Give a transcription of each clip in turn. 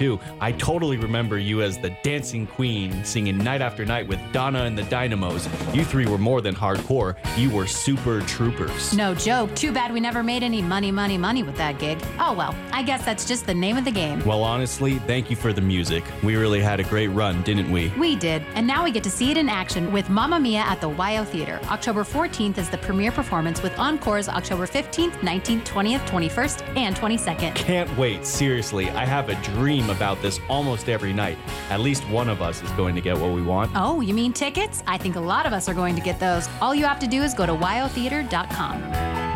too. I totally remember you as the dancing queen singing night after night with Donna and the Dynamos. You three were more than hardcore, you were super troopers. No joke. Too bad we never made any money, money, money with that gig. Oh well, I guess that's just the name of the game. Well, honestly, thank you for the music. We really had a great run, didn't we? We did, and now we get to see it in action with Mamma Mia at the WYO Theater. October 14th is the premiere performance with encores October 15th, 19th, 20th, 21st, and 22nd. Can't wait, seriously. I have a dream about this almost every night. At least one of us is going to get what we want. Oh, you mean tickets? I think a lot of us are going to get those. All you have to do is go to wyotheater.com.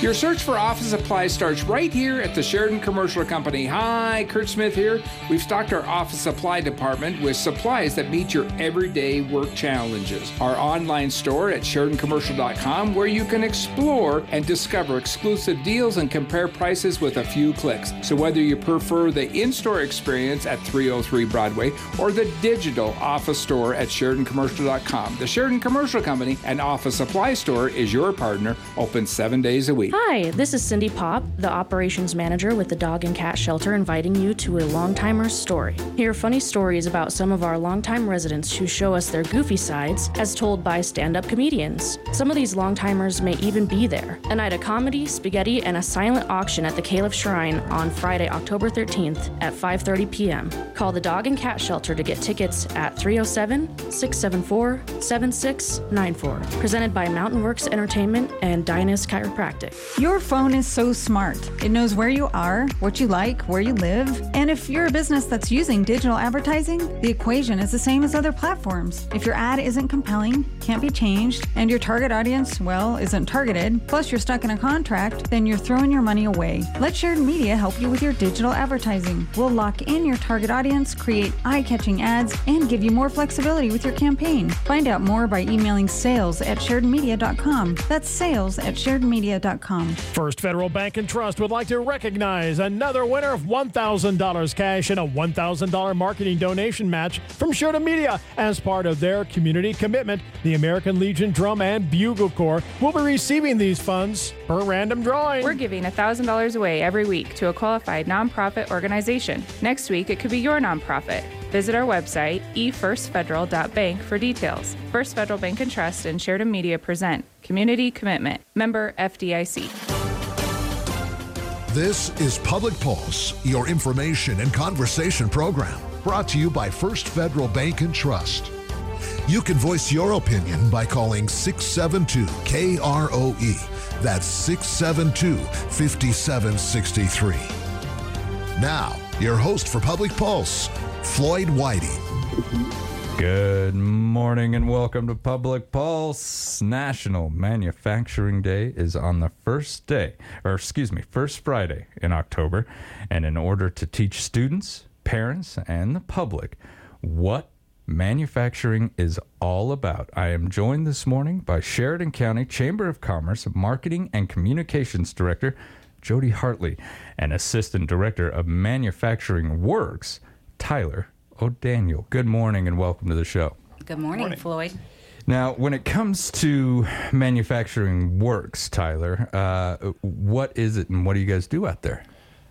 Your search for office supplies starts right here at the Sheridan Commercial Company. Hi, Kurt Smith here. We've stocked our office supply department with supplies that meet your everyday work challenges. Our online store at SheridanCommercial.com, where you can explore and discover exclusive deals and compare prices with a few clicks. So, whether you prefer the in store experience at 303 Broadway or the digital office store at SheridanCommercial.com, the Sheridan Commercial Company and office supply store is your partner, open seven days a week. Hi, this is Cindy Pop, the operations manager with the Dog and Cat Shelter, inviting you to a Longtimer's story. Hear funny stories about some of our longtime residents who show us their goofy sides, as told by stand up comedians. Some of these longtimers may even be there. A night of comedy, spaghetti, and a silent auction at the Kalif Shrine on Friday, October 13th at 5:30 p.m. Call the Dog and Cat Shelter to get tickets at 307-674-7694. Presented by Mountain Works Entertainment and Dynas Chiropractic. Your phone is so smart. It knows where you are, what you like, where you live. And if you're a business that's using digital advertising, the equation is the same as other platforms. If your ad isn't compelling, can't be changed, and your target audience, well, isn't targeted, plus you're stuck in a contract, then you're throwing your money away. Let Shared Media help you with your digital advertising. We'll lock in your target audience, create eye catching ads, and give you more flexibility with your campaign. Find out more by emailing sales at SheridanMedia.com. That's sales at SheridanMedia.com. First Federal Bank and Trust would like to recognize another winner of $1,000 cash and a $1,000 marketing donation match from Sheridan Media as part of their community commitment. The American Legion Drum and Bugle Corps will be receiving these funds per random drawing. We're giving $1,000 away every week to a qualified nonprofit organization. Next week, it could be your nonprofit. Visit our website, efirstfederal.bank, for details. First Federal Bank and Trust and Sheridan Media present Community Commitment, member FDIC. This is Public Pulse, your information and conversation program, brought to you by First Federal Bank and Trust. You can voice your opinion by calling 672 KROE. That's 672 5763. Now, your host for Public Pulse, Floyd Whiting. Good morning and welcome to Public Pulse. National Manufacturing Day is on the first day, or excuse me, first Friday in October. And in order to teach students, parents, and the public what manufacturing is all about, I am joined this morning by Sheridan County Chamber of Commerce Marketing and Communications Director Jody Hartley and Assistant Director of Manufacturing Works Tyler O'Daniel. Good morning and welcome to the show. Good morning, Floyd. Now, when it comes to manufacturing works, Tyler, uh, what is it and what do you guys do out there?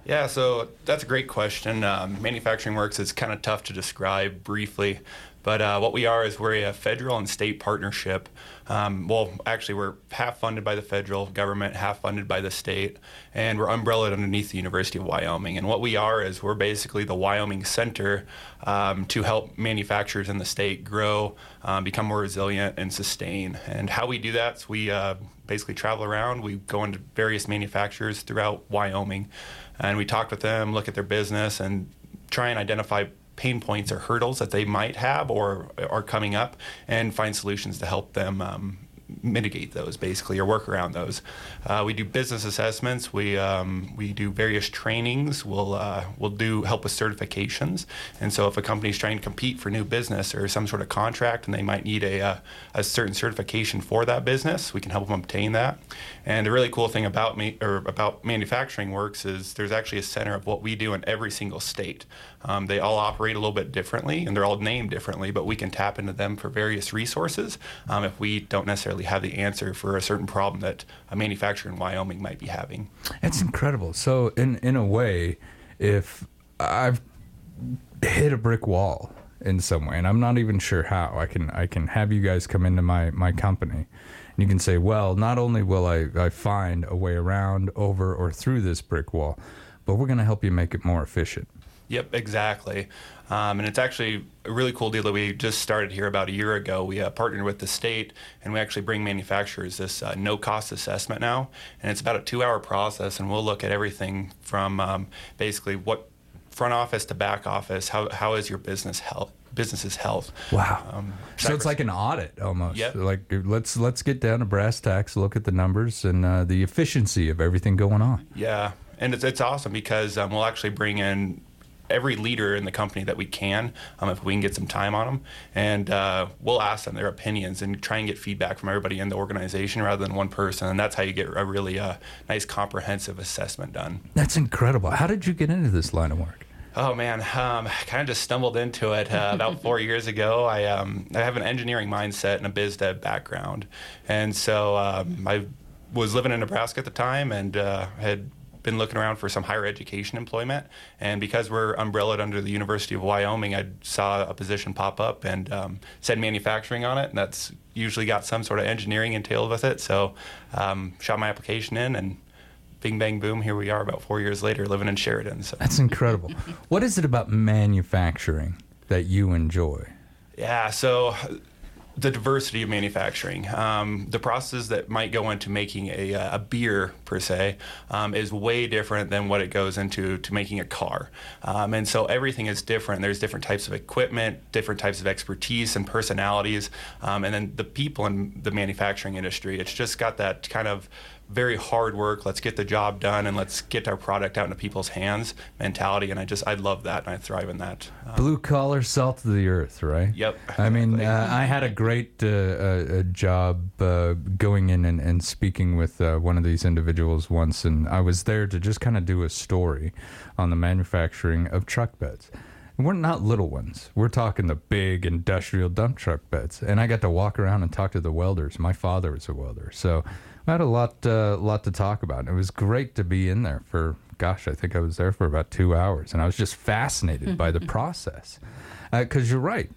Yeah, so that's a great question. Um, manufacturing works is kind of tough to describe briefly, but uh, what we are is we're a federal and state partnership. Um, well, actually, we're half funded by the federal government, half funded by the state, and we're umbrellaed underneath the University of Wyoming. And what we are is we're basically the Wyoming Center um, to help manufacturers in the state grow, um, become more resilient, and sustain. And how we do that is we uh, basically travel around. We go into various manufacturers throughout Wyoming, and we talk with them, look at their business, and try and identify pain points or hurdles that they might have or are coming up and find solutions to help them um, mitigate those basically or work around those. Uh, we do business assessments. We um, we do various trainings. We'll uh, we'll do help with certifications. And so if a company is trying to compete for new business or some sort of contract and they might need a, a, a certain certification for that business, we can help them obtain that. And the really cool thing about me or about manufacturing works is there's actually a center of what we do in every single state. Um, they all operate a little bit differently and they're all named differently, but we can tap into them for various resources um, if we don't necessarily have the answer for a certain problem that a manufacturer in Wyoming might be having. It's incredible. So, in in a way, if I've hit a brick wall in some way, and I'm not even sure how. I can I can have you guys come into my my company, and you can say, well, not only will I I find a way around, over, or through this brick wall, but we're going to help you make it more efficient. Yep, exactly. Um, and it's actually a really cool deal that we just started here about a year ago. We uh, partnered with the state, and we actually bring manufacturers this uh, no-cost assessment now, and it's about a two-hour process, and we'll look at everything from um, basically what front office to back office. How how is your business health? Business's health. Wow. Um, So it's like an audit almost. Yep. Like let's let's get down to brass tacks, look at the numbers and uh, the efficiency of everything going on. Yeah, and it's, it's awesome because um, we'll actually bring in every leader in the company that we can um, if we can get some time on them, and uh, we'll ask them their opinions and try and get feedback from everybody in the organization rather than one person, and that's how you get a really uh, nice comprehensive assessment done. That's incredible. How did you get into this line of work? Oh man, um, kind of just stumbled into it uh, about four years ago. I um, I have an engineering mindset and a biz dev background, and so um, I was living in Nebraska at the time and uh, had been looking around for some higher education employment. And because we're umbrellaed under the University of Wyoming, I saw a position pop up and um, said manufacturing on it, and that's usually got some sort of engineering entailed with it. So um, shot my application in and. Bing bang boom! Here we are, about four years later, living in Sheridan. So That's incredible. what is it about manufacturing that you enjoy? Yeah, so the diversity of manufacturing, um, the processes that might go into making a, uh, a beer per se, um, is way different than what it goes into to making a car. Um, and so everything is different. There's different types of equipment, different types of expertise and personalities, um, and then the people in the manufacturing industry. It's just got that kind of very hard work. Let's get the job done and let's get our product out into people's hands mentality. And I just I love that and I thrive in that. Um, Blue collar, salt of the earth, right? Yep. I mean, uh, I had a great uh, uh, job uh, going in and, and speaking with uh, one of these individuals once, and I was there to just kind of do a story on the manufacturing of truck beds. And we're not little ones. We're talking the big industrial dump truck beds. And I got to walk around and talk to the welders. My father was a welder, so I had a lot, uh, lot to talk about. It was great to be in there for, gosh, I think I was there for about two hours, and I was just fascinated by the process. Because you're right,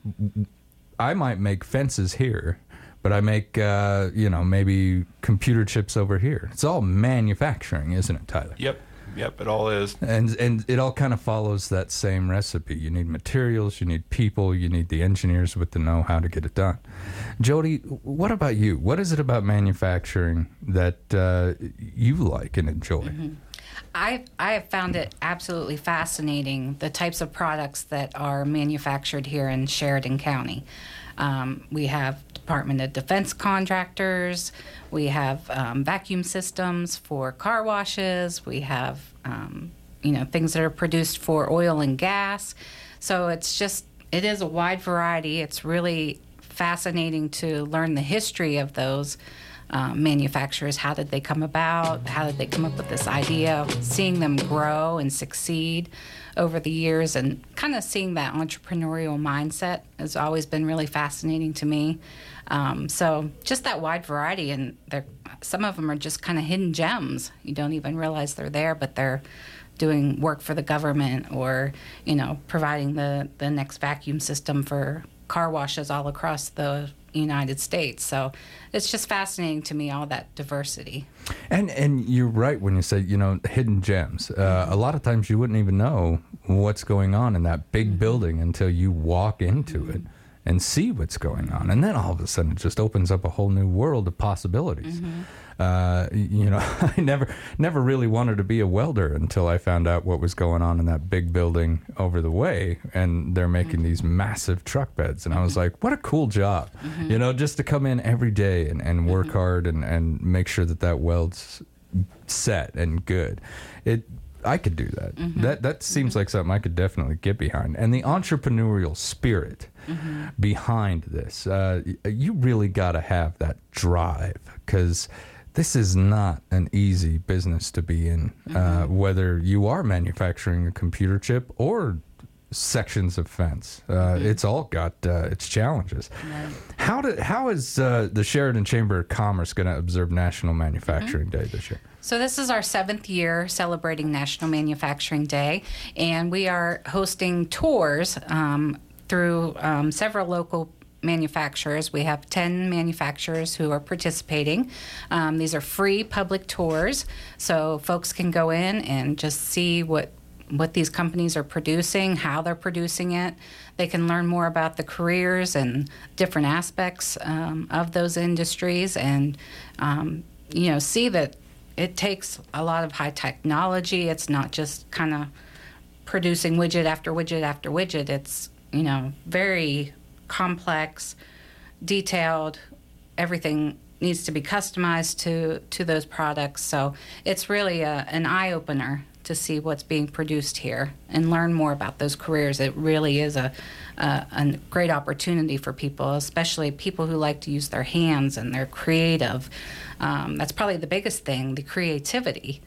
I might make fences here, but I make, uh, you know, maybe computer chips over here. It's all manufacturing, isn't it, Tyler? Yep. Yep, it all is. And and it all kind of follows that same recipe. You need materials, you need people, you need the engineers with the know-how to get it done. Jody, what about you? What is it about manufacturing that uh, you like and enjoy? I I have found it absolutely fascinating the types of products that are manufactured here in Sheridan County. Um, we have Department of Defense contractors. We have um, vacuum systems for car washes. We have um, you know things that are produced for oil and gas. So it's just it is a wide variety. It's really fascinating to learn the history of those um, manufacturers. How did they come about? How did they come up with this idea? Seeing them grow and succeed over the years and kind of seeing that entrepreneurial mindset has always been really fascinating to me. Um, so just that wide variety, and some of them are just kind of hidden gems. You don't even realize they're there, but they're doing work for the government or you know providing the the next vacuum system for car washes all across the United States. So it's just fascinating to me all that diversity. And and you're right when you say you know hidden gems. Uh, a lot of times you wouldn't even know what's going on in that big building until you walk into it and see what's going on, and then all of a sudden it just opens up a whole new world of possibilities. Uh, you know, I never never really wanted to be a welder until I found out what was going on in that big building over the way, and they're making these mm-hmm. massive truck beds, and I was mm-hmm. like, what a cool job, mm-hmm. you know, just to come in every day and, and work hard and, and make sure that that weld's set and good. It I could do that. That that seems like something I could definitely get behind. And the entrepreneurial spirit behind this, uh, you really got to have that drive because this is not an easy business to be in. Uh, whether you are manufacturing a computer chip or sections of fence. Uh, It's all got uh, its challenges. How did how is uh, the Sheridan Chamber of Commerce going to observe National Manufacturing Day this year? So, this is our seventh year celebrating National Manufacturing Day, and we are hosting tours um, through um, several local manufacturers. We have 10 manufacturers who are participating. Um, these are free public tours, so folks can go in and just see what what these companies are producing, how they're producing it. They can learn more about the careers and different aspects um, of those industries, and um, you know, see that it takes a lot of high technology. It's not just kind of producing widget after widget after widget. It's you know very complex, detailed. Everything needs to be customized to to those products. So it's really a, an eye opener to see what's being produced here and learn more about those careers. It really is a, a, a great opportunity for people, especially people who like to use their hands and they're creative. Um, that's probably the biggest thing, the creativity.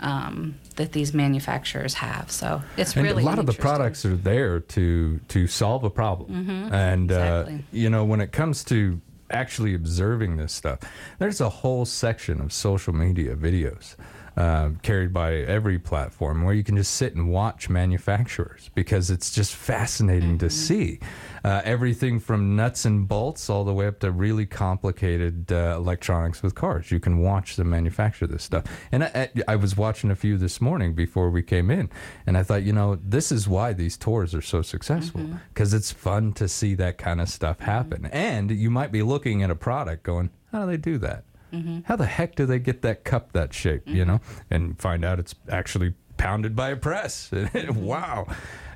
Um, that these manufacturers have, so it's and really a lot of the products are there to to solve a problem. Mhm, And exactly. uh, you know, when it comes to actually observing this stuff, there's a whole section of social media videos. Uh, carried by every platform where you can just sit and watch manufacturers because it's just fascinating to see uh, everything from nuts and bolts all the way up to really complicated uh, electronics with cars. You can watch them manufacture this stuff. And I, I, was watching a few this morning before we came in, and I thought, you know, this is why these tours are so successful because it's fun to see that kind of stuff happen. And you might be looking at a product going, how do they do that? Mhm. How the heck do they get that cup that shape, you know? And find out it's actually pounded by a press. wow.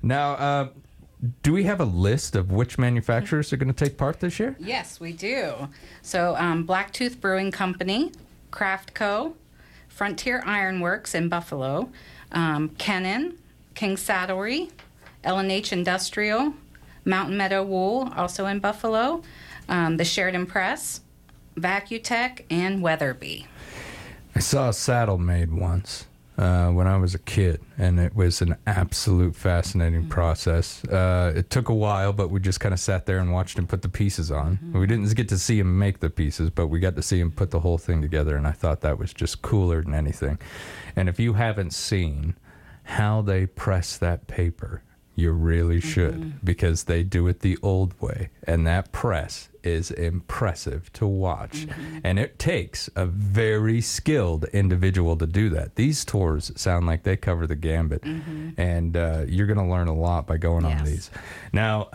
Now, uh, do we have a list of which manufacturers are going to take part this year? Yes, we do. So, um, Blacktooth Brewing Company, Craftco, Frontier Ironworks in Buffalo, um, Kennon, King Saddlery, L&H Industrial, Mountain Meadow Wool, also in Buffalo, um, the Sheridan Press, Vacutech, and Weatherby. I saw a saddle made once uh, when I was a kid, and it was an absolute fascinating process. Uh, it took a while, but we just kind of sat there and watched him put the pieces on. We didn't get to see him make the pieces, but we got to see him put the whole thing together, and I thought that was just cooler than anything. And if you haven't seen how they press that paper, you really should because they do it the old way, and that press is impressive to watch. And it takes a very skilled individual to do that. These tours sound like they cover the gambit, and uh, you're going to learn a lot by going on these. Now,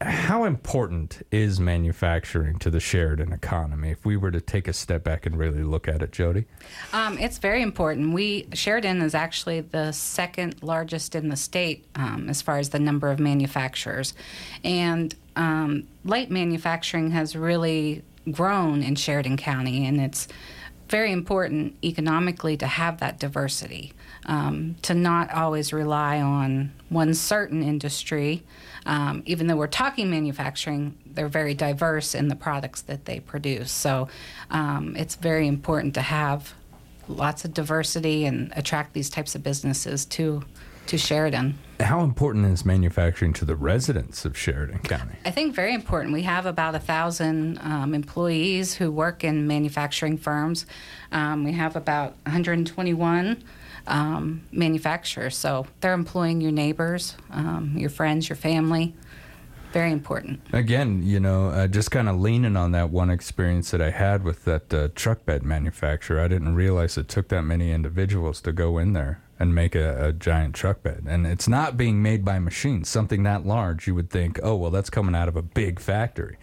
how important is manufacturing to the Sheridan economy? If we were to take a step back and really look at it, Jody. Um, it's very important. We Sheridan is actually the second largest in the state um, as far as the number of manufacturers, and um, light manufacturing has really grown in Sheridan County, and it's very important economically to have that diversity, um, to not always rely on one certain industry. Um, even though we're talking manufacturing, they're very diverse in the products that they produce. So um, it's very important to have lots of diversity and attract these types of businesses to to Sheridan. How important is manufacturing to the residents of Sheridan County? I think very important. We have about a thousand um, employees who work in manufacturing firms. Um, we have about 121 um, manufacturers, so they're employing your neighbors, um, your friends, your family. Very important. Again, you know, uh, just kind of leaning on that one experience that I had with that uh, truck bed manufacturer, I didn't realize it took that many individuals to go in there and make a, a giant truck bed. And it's not being made by machines. Something that large, you would think, oh, well, that's coming out of a big factory.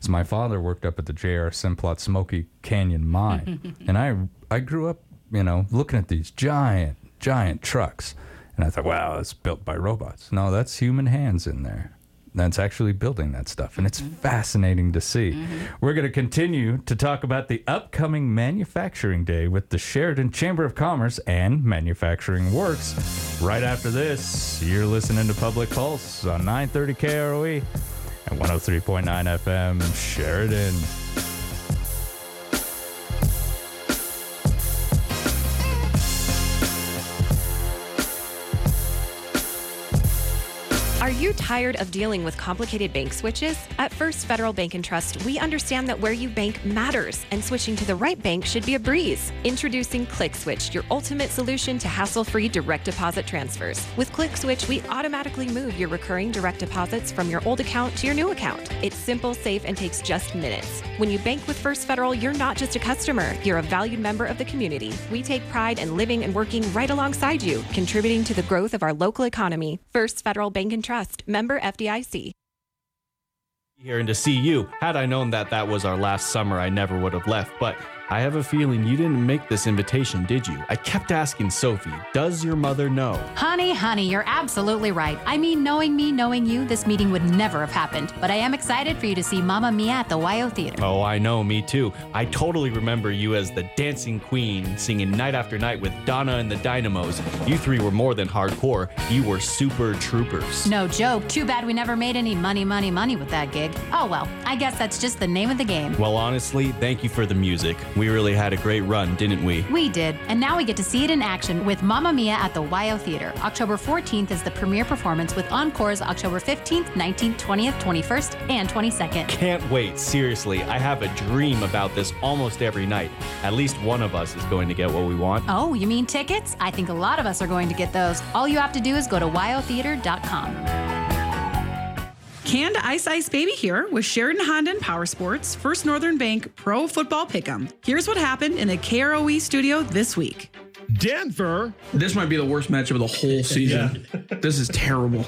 So my father worked up at the J.R. Simplot Smoky Canyon mine, and I I grew up, you know, looking at these giant giant trucks, and I thought, wow, it's built by robots. No, that's human hands in there. That's actually building that stuff, and it's mm-hmm. fascinating to see. Mm-hmm. We're going to continue to talk about the upcoming Manufacturing Day with the Sheridan Chamber of Commerce and Manufacturing Works. Right after this, you're listening to Public Pulse on 930 KROE and 103.9 FM Sheridan. Are you tired of dealing with complicated bank switches? At First Federal Bank and Trust, we understand that where you bank matters, and switching to the right bank should be a breeze. Introducing ClickSwitch, your ultimate solution to hassle-free direct deposit transfers. With ClickSwitch, we automatically move your recurring direct deposits from your old account to your new account. It's simple, safe, and takes just minutes. When you bank with First Federal, you're not just a customer, you're a valued member of the community. We take pride in living and working right alongside you, contributing to the growth of our local economy. First Federal Bank and Trust, member FDIC. Here and to see you. Had I known that that was our last summer, I never would have left. But I have a feeling you didn't make this invitation, did you? I kept asking Sophie, does your mother know? Honey, honey, you're absolutely right. I mean, knowing me, knowing you, this meeting would never have happened. But I am excited for you to see Mamma Mia at the WYO Theater. Oh, I know, me too. I totally remember you as the dancing queen, singing night after night with Donna and the Dynamos. You three were more than hardcore, you were super troopers. No joke. Too bad we never made any money, money, money with that gig. Oh well, I guess that's just the name of the game. Well, honestly, thank you for the music. We really had a great run, didn't we? We did, and now we get to see it in action with Mamma Mia at the WYO Theater. October 14th is the premiere performance with encores October 15th, 19th, 20th, 21st, and 22nd. Can't wait, seriously. I have a dream about this almost every night. At least one of us is going to get what we want. Oh, you mean tickets? I think a lot of us are going to get those. All you have to do is go to wyotheater.com. Canned Ice Ice Baby here with Sheridan Honda and Power Sports, First Northern Bank Pro Football Pick'em. Here's what happened in the KROE studio this week. Denver. This might be the worst matchup of the whole season. This is terrible.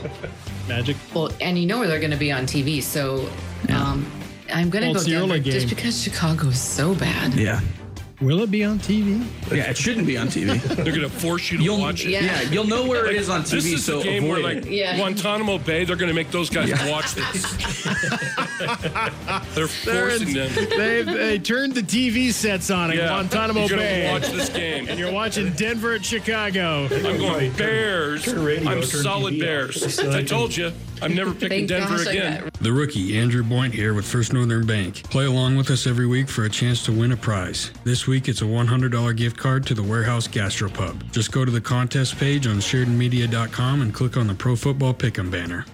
Magic. Well, and you know where they're going to be on TV, so um, I'm going to Well, go it's the Denver just because Chicago is so bad. Yeah. Will it be on TV? Yeah, it shouldn't be on TV. They're going to force you to You'll- watch it. yeah, you'll know where it is on TV. This TV, is so the game where, like. Yeah. Guantanamo Bay, they're going to make those guys watch this. they're forcing them. They, they turned the TV sets on at Yeah, Guantanamo you're gonna Bay. watch this game. And you're watching Denver at Chicago. I'm going Bears. turn radio, I'm solid TV Bears. I told you, I'm never picking Thank Denver gosh again. The rookie, Andrew Boynt here with First Northern Bank. Play along with us every week for a chance to win a prize. This week it's a $100 gift card to the Warehouse Gastropub. Just go to the contest page on SheridanMedia.com and click on the Pro Football Pick'em banner.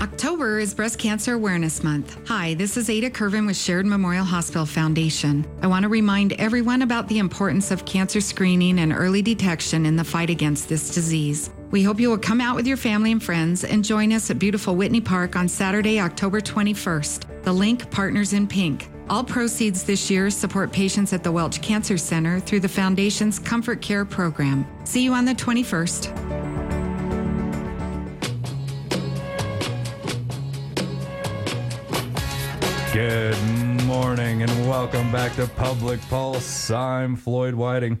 October is Breast Cancer Awareness Month. Hi, this is Ada Curvin with Sheridan Memorial Hospital Foundation. I want to remind everyone about the importance of cancer screening and early detection in the fight against this disease. We hope you will come out with your family and friends and join us at beautiful Whitney Park on Saturday, October 21st. The link Partners in Pink. All proceeds this year support patients at the Welch Cancer Center through the Foundation's Comfort Care program. See you on the 21st. Good morning and welcome back to Public Pulse. I'm Floyd Whiting.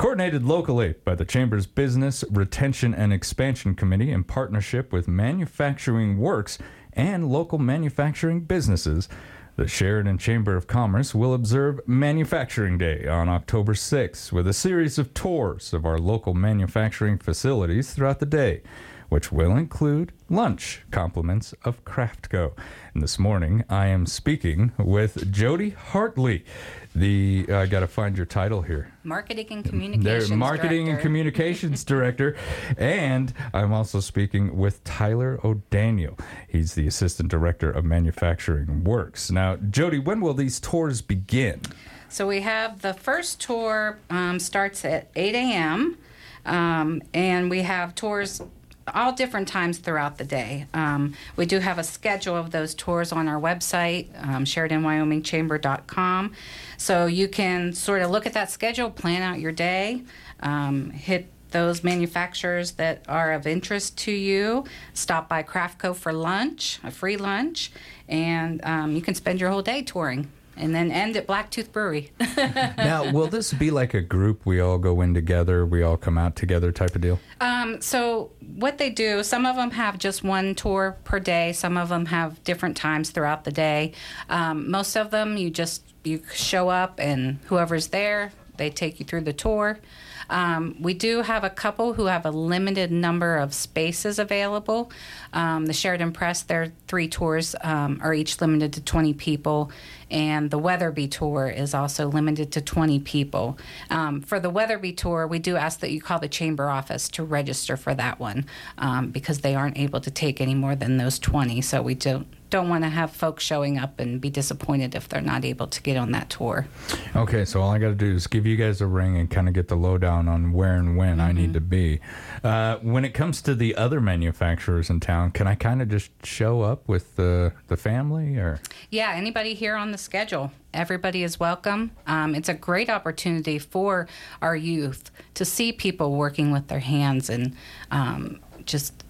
Coordinated locally by the Chamber's Business, Retention, and Expansion Committee in partnership with Manufacturing Works and local manufacturing businesses, the Sheridan Chamber of Commerce will observe Manufacturing Day on October 6th with a series of tours of our local manufacturing facilities throughout the day which will include lunch compliments of Craftco. And this morning, I am speaking with Jody Hartley. The I got to find your title here. Marketing and communications. marketing and communications director, and I'm also speaking with Tyler O'Daniel. He's the assistant director of manufacturing works. Now, Jody, when will these tours begin? So we have the first tour um, starts at 8 a.m. Um, and we have tours all different times throughout the day. Um, we do have a schedule of those tours on our website, um, SheridanWyomingChamber.com. So you can sort of look at that schedule, plan out your day, um, hit those manufacturers that are of interest to you. Stop by Craftco for lunch, a free lunch, and um, you can spend your whole day touring. And then end at Blacktooth Brewery. now, will this be like a group? We all go in together, we all come out together type of deal? Um, so what they do, some of them have just one tour per day. Some of them have different times throughout the day. Um, most of them, you just you show up and whoever's there, they take you through the tour. Um, we do have a couple who have a limited number of spaces available. Um, the Sheridan Press, their three tours um, are each limited to 20 people, and the Weatherby tour is also limited to 20 people. Um, for the Weatherby tour, we do ask that you call the chamber office to register for that one um, because they aren't able to take any more than those 20. So we don't don't want to have folks showing up and be disappointed if they're not able to get on that tour. Okay, so all I got to do is give you guys a ring and kind of get the lowdown on where and when I need to be. Uh, when it comes to the other manufacturers in town, can I kind of just show up with the the family or? Yeah, anybody here on the schedule, everybody is welcome. Um, it's a great opportunity for our youth to see people working with their hands and um, just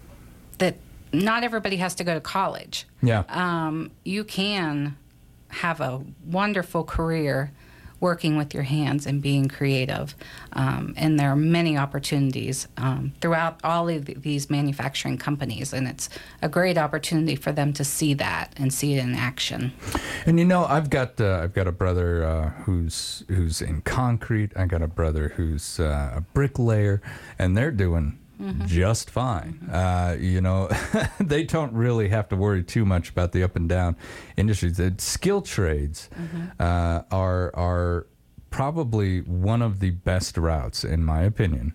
that not everybody has to go to college. Yeah. Um, you can have a wonderful career working with your hands and being creative. Um, and there are many opportunities um, throughout all of these manufacturing companies, and it's a great opportunity for them to see that and see it in action. And you know, I've got uh, I've got a brother uh, who's who's in concrete. I got a brother who's uh, a bricklayer, and they're doing Mm-hmm. just fine. Uh, you know, they don't really have to worry too much about the up and down industries. The skill trades Mm-hmm. uh, are are probably one of the best routes, in my opinion,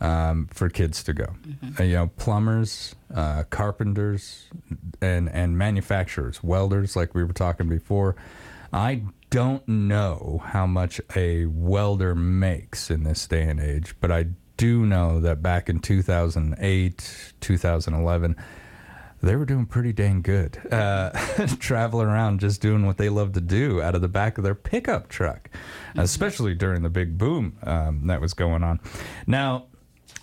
um, for kids to go. Mm-hmm. Uh, you know, plumbers, uh, carpenters, and and manufacturers, welders, like we were talking before. I don't know how much a welder makes in this day and age, but I do know that back in 2008, 2011, they were doing pretty dang good. Uh, traveling around just doing what they love to do out of the back of their pickup truck, especially during the big boom um, that was going on. Now,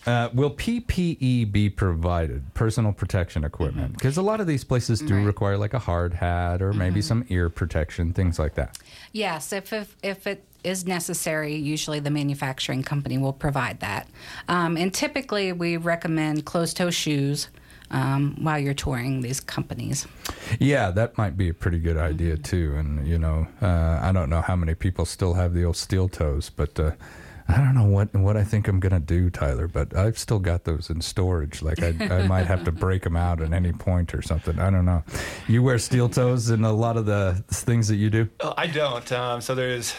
uh, will PPE be provided, personal protection equipment? Because a lot of these places do require like a hard hat or maybe some ear protection, things like that. Yes, if, if, if it is necessary, usually the manufacturing company will provide that. Um, and typically, we recommend closed toe shoes um, while you're touring these companies. Yeah, that might be a pretty good idea too. And you know, uh, I don't know how many people still have the old steel toes, but uh, I don't know what what I think I'm gonna do, Tyler. But I've still got those in storage. Like I, I might have to break them out at any point or something. I don't know. You wear steel toes in a lot of the things that you do. Uh, I don't. Um, so there's.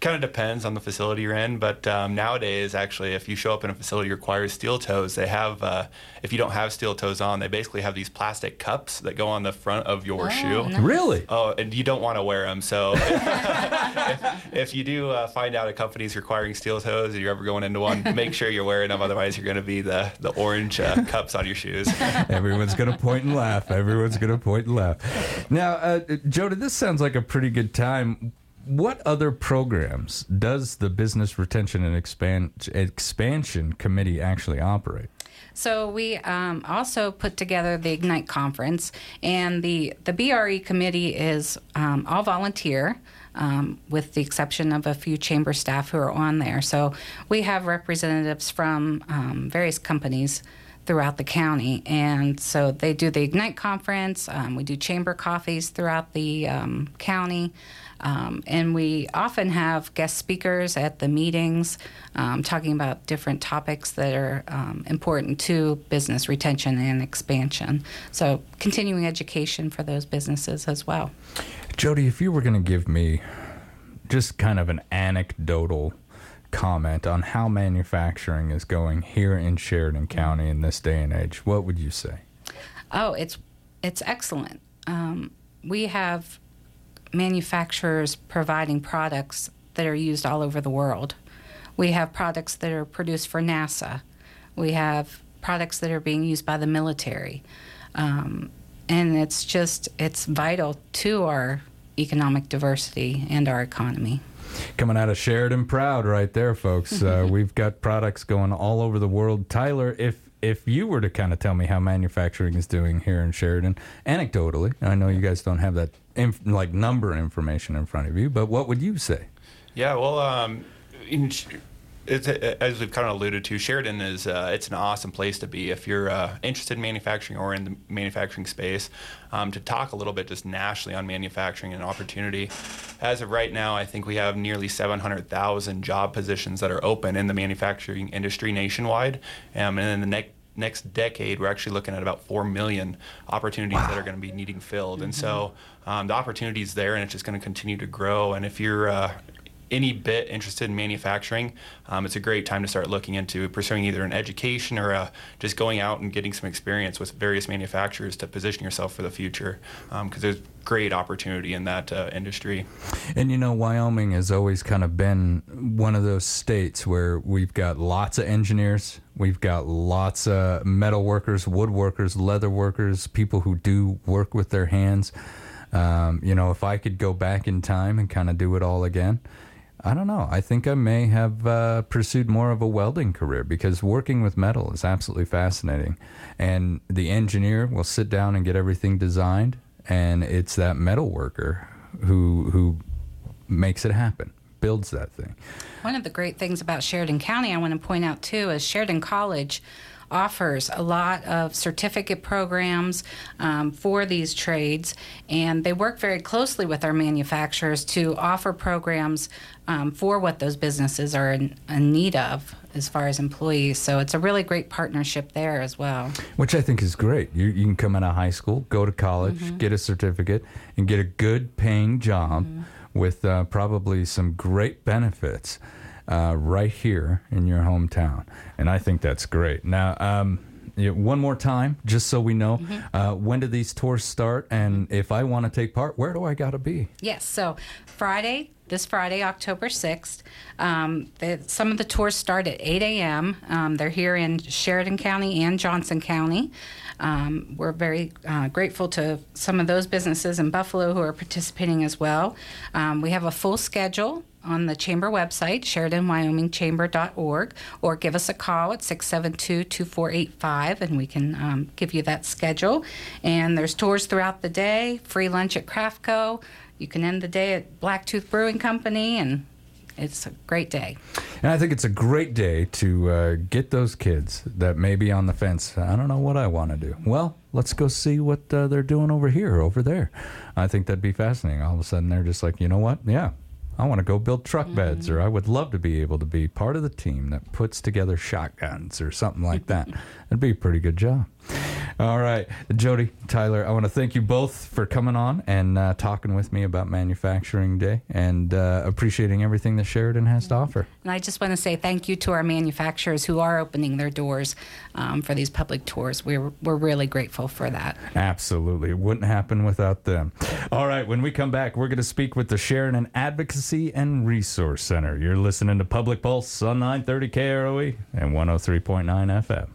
Kind of depends on the facility you're in, but um, nowadays, actually, if you show up in a facility that requires steel toes, they have. Uh, if you don't have steel toes on, they basically have these plastic cups that go on the front of your Oh, shoe. nice. Really? Oh, and you don't want to wear them. So if, if you do uh, find out a company's requiring steel toes and you're ever going into one, make sure you're wearing them. Otherwise, you're going to be the the orange uh, cups on your shoes. Everyone's gonna point and laugh. Everyone's gonna point and laugh. Now, uh, Joda, this sounds like a pretty good time. What other programs does the Business Retention and Expand- Expansion Committee actually operate? So we um, also put together the Ignite conference, and the the BRE committee is um, all volunteer. Um, with the exception of a few chamber staff who are on there. So we have representatives from um, various companies throughout the county. And so they do the Ignite conference, um, we do chamber coffees throughout the um, county. Um, and we often have guest speakers at the meetings um, talking about different topics that are um, important to business retention and expansion. So, continuing education for those businesses as well. Jody, if you were going to give me just kind of an anecdotal comment on how manufacturing is going here in Sheridan County in this day and age, what would you say? Oh, it's it's excellent. Um, we have manufacturers providing products that are used all over the world. We have products that are produced for NASA. We have products that are being used by the military, um, and it's just it's vital to our economic diversity and our economy. Coming out of Sheridan proud right there, folks. Uh, we've got products going all over the world. Tyler, if if you were to kind of tell me how manufacturing is doing here in Sheridan, anecdotally, I know you guys don't have that inf- like number information in front of you, but what would you say? Yeah, well, um, in, as we've kind of alluded to, Sheridan is uh, it's an awesome place to be if you're uh, interested in manufacturing or in the manufacturing space. Um, to talk a little bit just nationally on manufacturing and opportunity. As of right now, I think we have nearly 700,000 job positions that are open in the manufacturing industry nationwide, um, and in the next next decade, we're actually looking at about 4 million opportunities wow. that are going to be needing filled. Mm-hmm. And so um, the opportunity is there and it's just going to continue to grow. And if you're uh, any bit interested in manufacturing, um, it's a great time to start looking into pursuing either an education or uh, just going out and getting some experience with various manufacturers to position yourself for the future. Because um, there's great opportunity in that uh, industry. And you know, Wyoming has always kind of been one of those states where we've got lots of engineers, we've got lots of metal workers, woodworkers, leather workers, people who do work with their hands. Um, you know, if I could go back in time and kind of do it all again, I don't know. I think I may have uh, pursued more of a welding career because working with metal is absolutely fascinating. And the engineer will sit down and get everything designed, and it's that metal worker who who makes it happen, builds that thing. One of the great things about Sheridan County, I want to point out too, is Sheridan College offers a lot of certificate programs um, for these trades, and they work very closely with our manufacturers to offer programs um, for what those businesses are in, in need of as far as employees. So it's a really great partnership there as well. Which I think is great. You, you can come out of high school, go to college, mm-hmm. get a certificate, and get a good paying job mm-hmm. with uh, probably some great benefits uh, right here in your hometown. And I think that's great. Now, um, one more time, just so we know, mm-hmm. uh, when do these tours start? And if I want to take part, where do I got to be? Yes, so Friday, this Friday, October 6th. Um, the, some of the tours start at 8 a.m. Um, they're here in Sheridan County and Johnson County. Um, we're very uh, grateful to some of those businesses in Buffalo who are participating as well. Um, we have a full schedule on the chamber website, SheridanWyomingChamber.org, or give us a call at 672 2485 and we can um, give you that schedule. And there's tours throughout the day, free lunch at Craftco. You can end the day at Blacktooth Brewing Company, and it's a great day. And I think it's a great day to uh, get those kids that may be on the fence. I don't know what I want to do. Well, let's go see what uh, they're doing over here, over there. I think that'd be fascinating. All of a sudden, they're just like, you know what? Yeah, I want to go build truck mm-hmm. beds, or I would love to be able to be part of the team that puts together shotguns or something like that. It'd be a pretty good job. All right, Jody, Tyler, I want to thank you both for coming on and uh, talking with me about Manufacturing Day and uh, appreciating everything that Sheridan has to offer. And I just want to say thank you to our manufacturers who are opening their doors um, for these public tours. We're, we're really grateful for that. Absolutely. It wouldn't happen without them. All right, when we come back, we're going to speak with the Sheridan Advocacy and Resource Center. You're listening to Public Pulse on 930 KROE and 103.9 FM.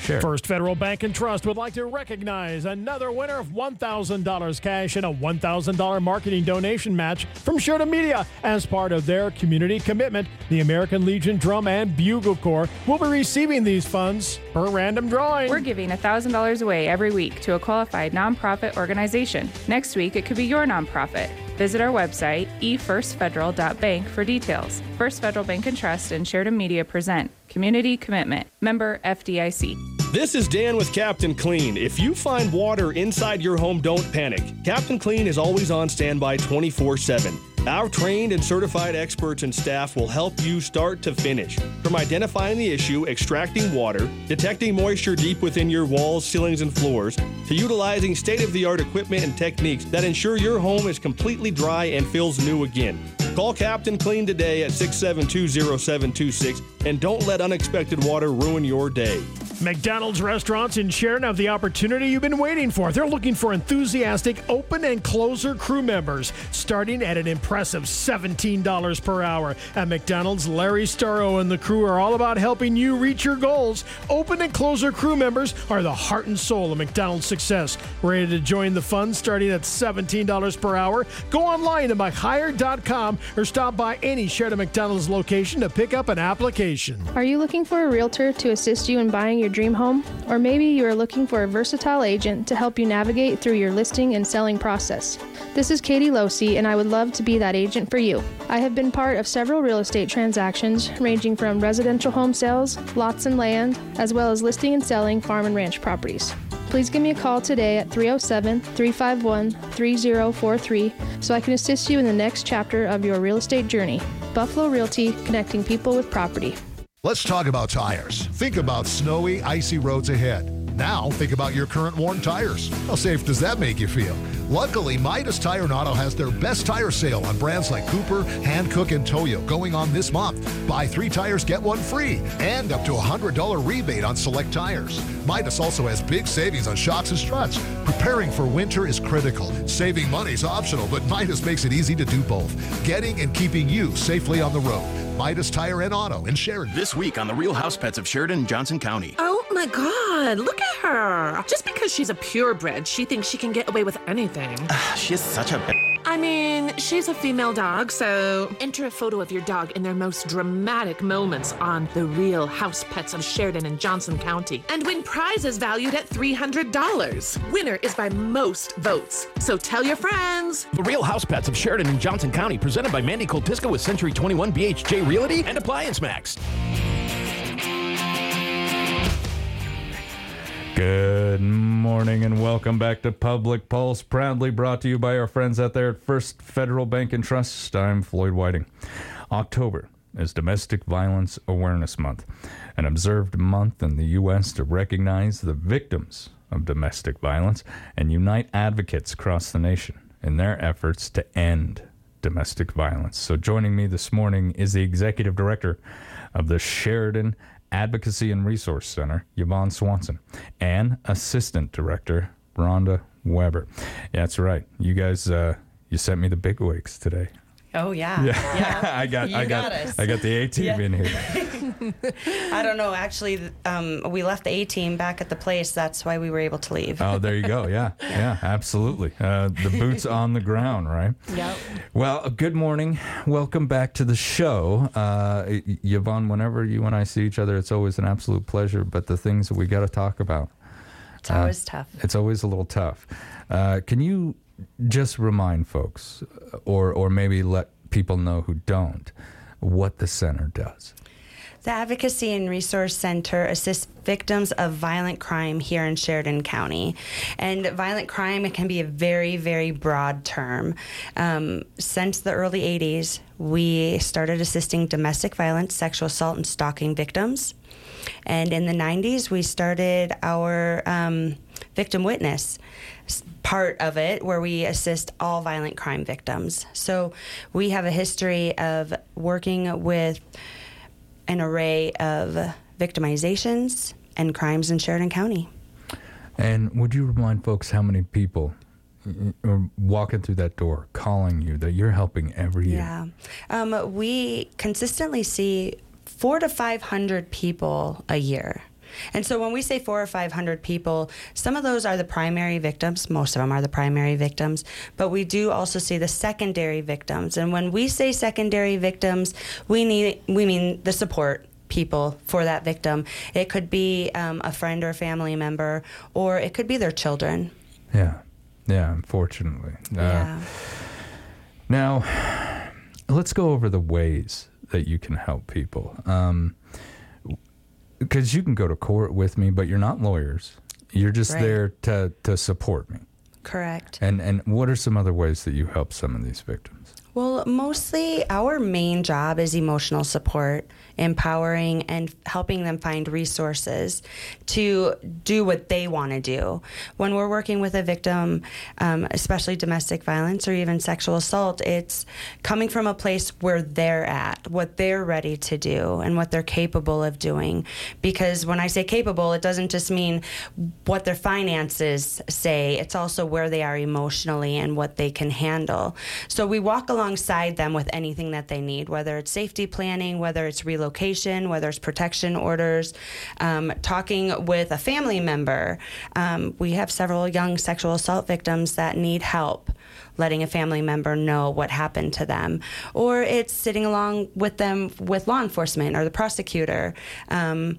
Sure. First Federal Bank and Trust would like to recognize another winner of $1,000 cash and a $1,000 marketing donation match from Sheridan Media as part of their community commitment. The American Legion Drum and Bugle Corps will be receiving these funds per random drawing. We're giving $1,000 away every week to a qualified nonprofit organization. Next week, it could be your nonprofit. Visit our website, efirstfederal.bank, for details. First Federal Bank and Trust and Sheridan Media present Community Commitment, member FDIC. This is Dan with Captain Clean. If you find water inside your home, don't panic. Captain Clean is always on standby 24 7. Our trained and certified experts and staff will help you start to finish. From identifying the issue, extracting water, detecting moisture deep within your walls, ceilings, and floors, to utilizing state of the art equipment and techniques that ensure your home is completely dry and feels new again. Call Captain Clean today at 672 0726 and don't let unexpected water ruin your day. McDonald's restaurants in Sheridan have the opportunity you've been waiting for. They're looking for enthusiastic open and closer crew members, starting at an impressive $17 per hour. At McDonald's, Larry Starro and the crew are all about helping you reach your goals. Open and closer crew members are the heart and soul of McDonald's success. Ready to join the fun starting at $17 per hour? Go online to McHire.com or stop by any Sheridan McDonald's location to pick up an application. Are you looking for a realtor to assist you in buying your your dream home, or maybe you are looking for a versatile agent to help you navigate through your listing and selling process. This is Katie Losi, and I would love to be that agent for you. I have been part of several real estate transactions, ranging from residential home sales, lots and land, as well as listing and selling farm and ranch properties. Please give me a call today at 307 351 3043 so I can assist you in the next chapter of your real estate journey. Buffalo Realty, connecting people with property. Let's talk about tires. Think about snowy, icy roads ahead. Now, think about your current worn tires. How safe does that make you feel? Luckily, Midas Tire and Auto has their best tire sale on brands like Cooper, Hankook, and Toyo going on this month. Buy three tires, get one free, and up to a $100 rebate on select tires. Midas also has big savings on shocks and struts. Preparing for winter is critical. Saving money is optional, but Midas makes it easy to do both. Getting and keeping you safely on the road. Midas Tire and Auto in Sheridan. This week on The Real House Pets of Sheridan and Johnson County. Oh my god, look at her. Just because she's a purebred, she thinks she can get away with anything. she is such a b- I mean, she's a female dog, so enter a photo of your dog in their most dramatic moments on The Real House Pets of Sheridan and Johnson County and win prizes valued at $300. Winner is by most votes. So tell your friends. The Real House Pets of Sheridan and Johnson County, presented by Mandy Coltisco with Century 21 BHJ Realty and Appliance Max. Good morning and welcome back to Public Pulse, proudly brought to you by our friends out there at First Federal Bank and Trust. I'm Floyd Whiting. October is Domestic Violence Awareness Month, an observed month in the U.S. to recognize the victims of domestic violence and unite advocates across the nation in their efforts to end domestic violence. So, joining me this morning is the Executive Director of the Sheridan Advocacy and Resource Center, Yvonne Swanson, and Assistant Director, Rhonda Weber. That's right. You guys, uh, you sent me the big wigs today. Oh yeah, Yeah, I got, You I got, got us. I got the A team Yeah. in here. I don't know. Actually, um, we left the A team back at the place. That's why we were able to leave. Oh, there you go. Yeah, yeah, absolutely. Uh, the boots on the ground, right? Yep. Well, good morning. Welcome back to the show. Uh, Yvonne, whenever you and I see each other, it's always an absolute pleasure. But the things that we got to talk about, It's always tough. It's always a little tough. Uh, can you just remind folks, or or maybe let people know who don't, what the center does? The Advocacy and Resource Center assists victims of violent crime here in Sheridan County. And violent crime can be a very, very broad term. Um, since the early 80s, we started assisting domestic violence, sexual assault, and stalking victims. And in the 90s, we started our um, victim witness part of it where we assist all violent crime victims. So we have a history of working with an array of victimizations and crimes in Sheridan County. And would you remind folks how many people are walking through that door, calling you that you're helping every year? Yeah. Um, we consistently see four to 500 people a year. And so when we say four or 500 people, some of those are the primary victims. Most of them are the primary victims. But we do also see the secondary victims. And when we say secondary victims, we need we mean the support people for that victim. It could be um, a friend or family member, or it could be their children. Yeah, yeah. Unfortunately, Uh, Yeah. Now, let's go over the ways that you can help people. Um, because you can go to court with me, but you're not lawyers. You're just Right. there to to support me. Correct. And and what are some other ways that you help some of these victims? Well, mostly our main job is emotional support, empowering and helping them find resources to do what they want to do. When we're working with a victim, um, especially domestic violence or even sexual assault, it's coming from a place where they're at, what they're ready to do, and what they're capable of doing. Because when I say capable, it doesn't just mean what their finances say, it's also where they are emotionally and what they can handle. So we walk alongside them with anything that they need, whether it's safety planning, whether it's relocation, whether it's protection orders, um, talking with a family member. Um, we have several young sexual assault victims that need help letting a family member know what happened to them. Or it's sitting along with them with law enforcement or the prosecutor. Um,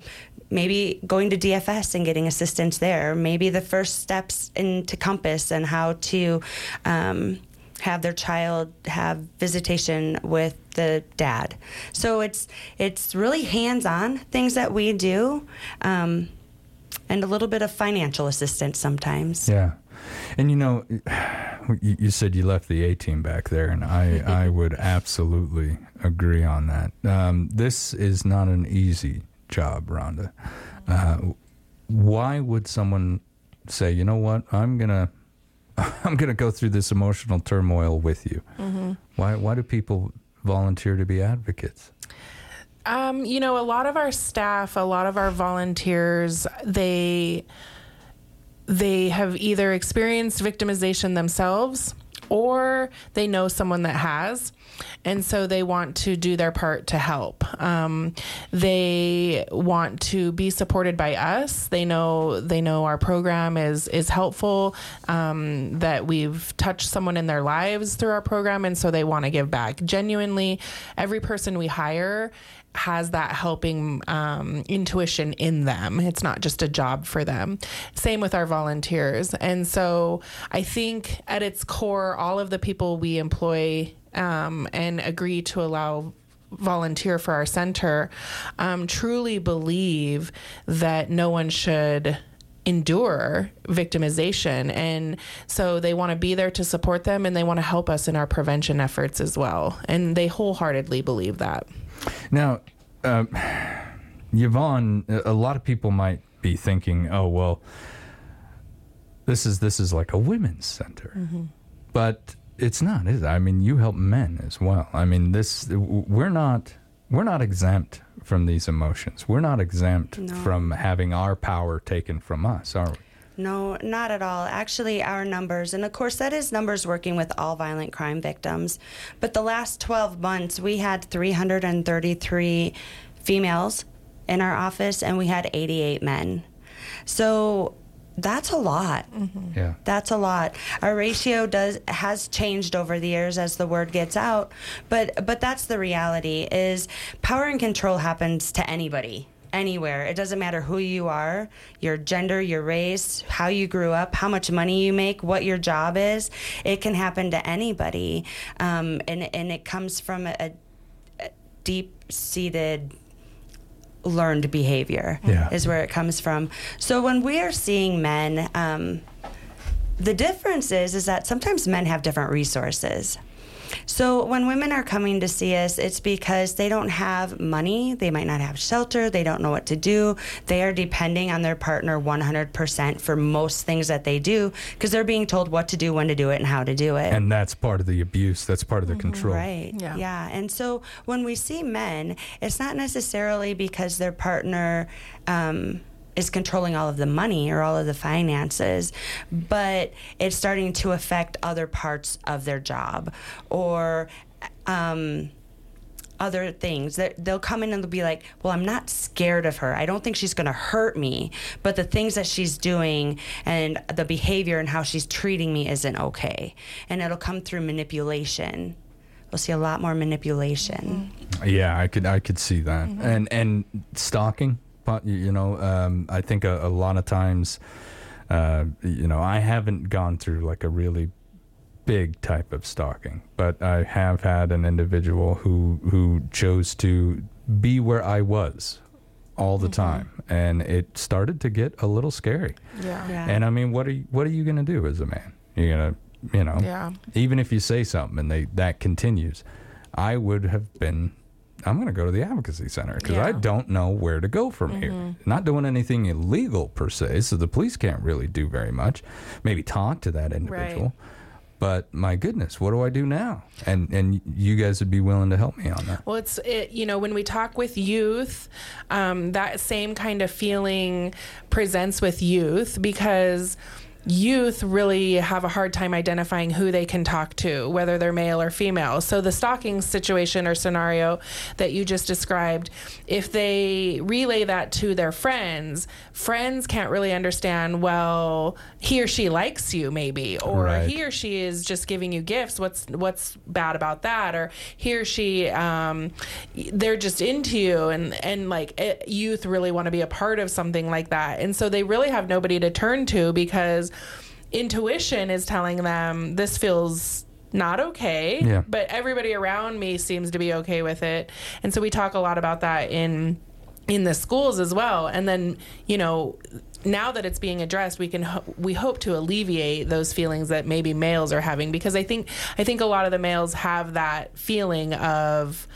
maybe going to DFS and getting assistance there. Maybe the first steps into Compass and how to um, have their child have visitation with the dad. So it's it's really hands-on things that we do, um, and a little bit of financial assistance sometimes. Yeah. And you know, you, you said you left the A team back there, and I, I would absolutely agree on that. Um, this is not an easy job, Rhonda. Uh, why would someone say, you know what, I'm gonna, I'm gonna go through this emotional turmoil with you? Mhm. Why, why do people volunteer to be advocates? Um, you know, a lot of our staff, a lot of our volunteers, they they have either experienced victimization themselves or they know someone that has and so they want to do their part to help um, they want to be supported by us they know they know our program is is helpful um, that we've touched someone in their lives through our program and so they want to give back genuinely every person we hire has that helping um, intuition in them. It's not just a job for them. Same with our volunteers. And so I think at its core, all of the people we employ um, and agree to allow volunteer for our center um, truly believe that no one should endure victimization. And so they want to be there to support them and they want to help us in our prevention efforts as well. And they wholeheartedly believe that. Now, um, Yvonne, a a lot of people might be thinking, "Oh, well, this is this is like a women's center," but it's not, is it? I mean, you help men as well. I mean, this we're not we're not exempt from these emotions. We're not exempt No. from having our power taken from us, are we? No, not at all. Actually, our numbers, and of course, that is numbers working with all violent crime victims. But the last 12 months, we had 333 females in our office, and we had 88 men. So that's a lot. Yeah. That's a lot. Our ratio does has changed over the years as the word gets out, but but that's the reality is power and control happens to anybody. Anywhere. It doesn't matter who you are, your gender, your race, how you grew up, how much money you make, what your job is. It can happen to anybody. Um, and, and it comes from a, a deep seated learned behavior Yeah. is where it comes from. So when we are seeing men, um, the difference is is that sometimes men have different resources. So when women are coming to see us, it's because they don't have money, they might not have shelter, they don't know what to do. They are depending on their partner 100% for most things that they do because they're being told what to do, when to do it, and how to do it. And that's part of the abuse. That's part of the control. Right. Yeah. And so when we see men, it's not necessarily because their partner um, is controlling all of the money or all of the finances, but it's starting to affect other parts of their job or. Um, other things that they'll come in and they'll be like, "Well, I'm not scared of her. I don't think she's going to hurt me, but the things that she's doing and the behavior and how she's treating me isn't okay." And it'll come through manipulation. We'll see a lot more manipulation. Yeah, I could I could see that, and and stalking. But, You know, um, I think a, a lot of times, uh, you know, I haven't gone through like a really big type of stalking, but I have had an individual who who chose to be where I was all the time, and it started to get a little scary. Yeah. Yeah. And I mean, what are you, what are you going to do as a man? You're gonna, you know, Yeah. even if you say something and they that continues, I would have been. I'm going to go to the advocacy center because I don't know where to go from here. Mhm. Not doing anything illegal per se, so the police can't really do very much. Maybe talk to that individual. But my goodness, what do I do now? And and you guys would be willing to help me on that. Well, it's it, you know when we talk with youth, um, that same kind of feeling presents with youth because youth really have a hard time identifying who they can talk to, whether they're male or female. So the stalking situation or scenario that you just described, if they relay that to their friends, friends can't really understand, well, he or she likes you maybe, or Right. he or she is just giving you gifts. What's what's bad about that? Or he or she, um, they're just into you, and and like it, youth really want to be a part of something like that, and so they really have nobody to turn to because intuition is telling them this feels not okay Yeah. but everybody around me seems to be okay with it and so we talk a lot about that in in the schools as well and then you know now that it's being addressed we can ho- we hope to alleviate those feelings that maybe males are having because i think i think a lot of the males have that feeling of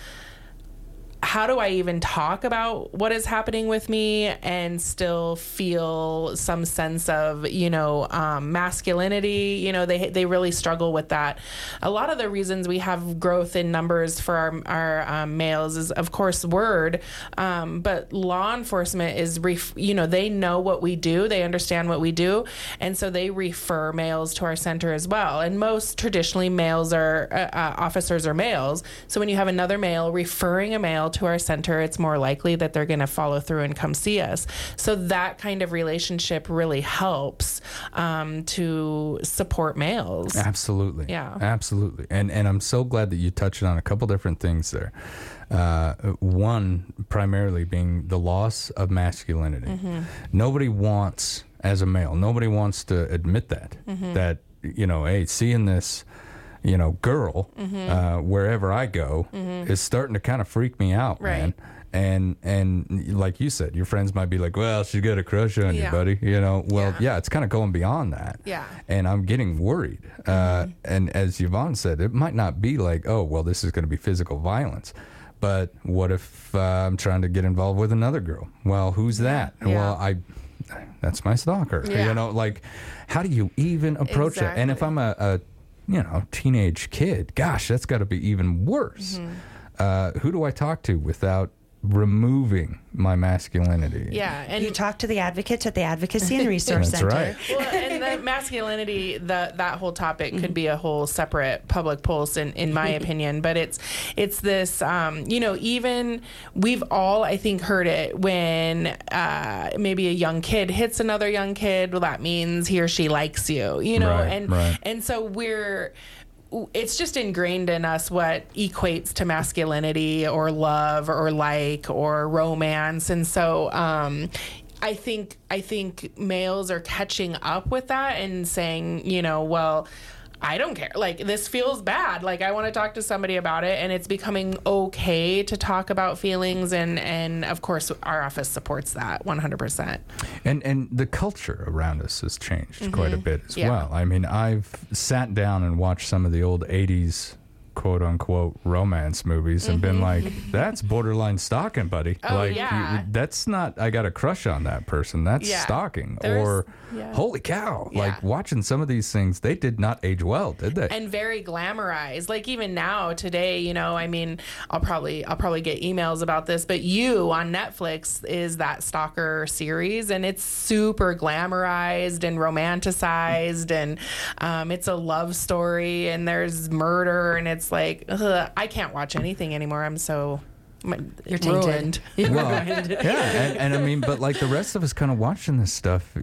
how do I even talk about what is happening with me and still feel some sense of you know um, masculinity? You know, they they really struggle with that. A lot of the reasons we have growth in numbers for our, our um, males is of course word, um, but law enforcement is ref- you know they know what we do, they understand what we do, and so they refer males to our center as well. And most traditionally males are uh, uh, officers are males, so when you have another male referring a male to our center, it's more likely that they're going to follow through and come see us. So that kind of relationship really helps um, to support males. Absolutely. Yeah. Absolutely. And and I'm so glad that you touched on a couple different things there. Uh, one primarily being the loss of masculinity. Mhm. Nobody wants, as a male, nobody wants to admit that Mhm. that you know, hey, seeing this. You know, girl, Mhm. uh, wherever I go, Mhm. is starting to kind of freak me out, man. And and like you said, your friends might be like, "Well, she's got a crush on you, buddy." You know, well, yeah, it's kind of going beyond that Yeah. and I'm getting worried. Uh, and as Yvonne said, it might not be like, oh, well, this is going to be physical violence. But what if uh, I'm trying to get involved with another girl? Well, who's that? Yeah. Well, I. That's my stalker. Yeah. You know, like, how do you even approach that? And if I'm a, a, you know, teenage kid, gosh, that's got to be even worse. Mm-hmm. Uh, who do I talk to without removing my masculinity? Yeah, and you talk to the advocates at the Advocacy and Resource That's Center. right. well, and the masculinity, the that whole topic could be a whole separate public pulse, in in my opinion. But it's it's this, um, you know, even we've all, I think, heard it when uh, maybe a young kid hits another young kid. Well, that means he or she likes you, you know, Right, and right. and so we're it's just ingrained in us what equates to masculinity or love or like or romance. And so um I think I think males are catching up with that and saying, you know, well, I don't care. Like this feels bad. Like I want to talk to somebody about it and it's becoming okay to talk about feelings and and of course our office supports that 100%. And and the culture around us has changed quite a Mhm. bit as Yeah. well. I mean, I've sat down and watched some of the old '80s quote unquote romance movies and been like, "That's borderline stalking, buddy. Oh, like, yeah. you- that's not. I got a crush on that person. That's Yeah. stalking." There's- or, yeah. "Holy cow!" Yeah. Like watching some of these things, they did not age well, did they? and very glamorized like even now today you know i mean i'll probably i'll probably get emails about this but you on netflix is that stalker series and it's super glamorized and romanticized and um, it's a love story and there's murder and it's like ugh, i can't watch anything anymore i'm so You're tainted. ruined. well, yeah, and, and I mean, but like the rest of us, kind of watching this stuff,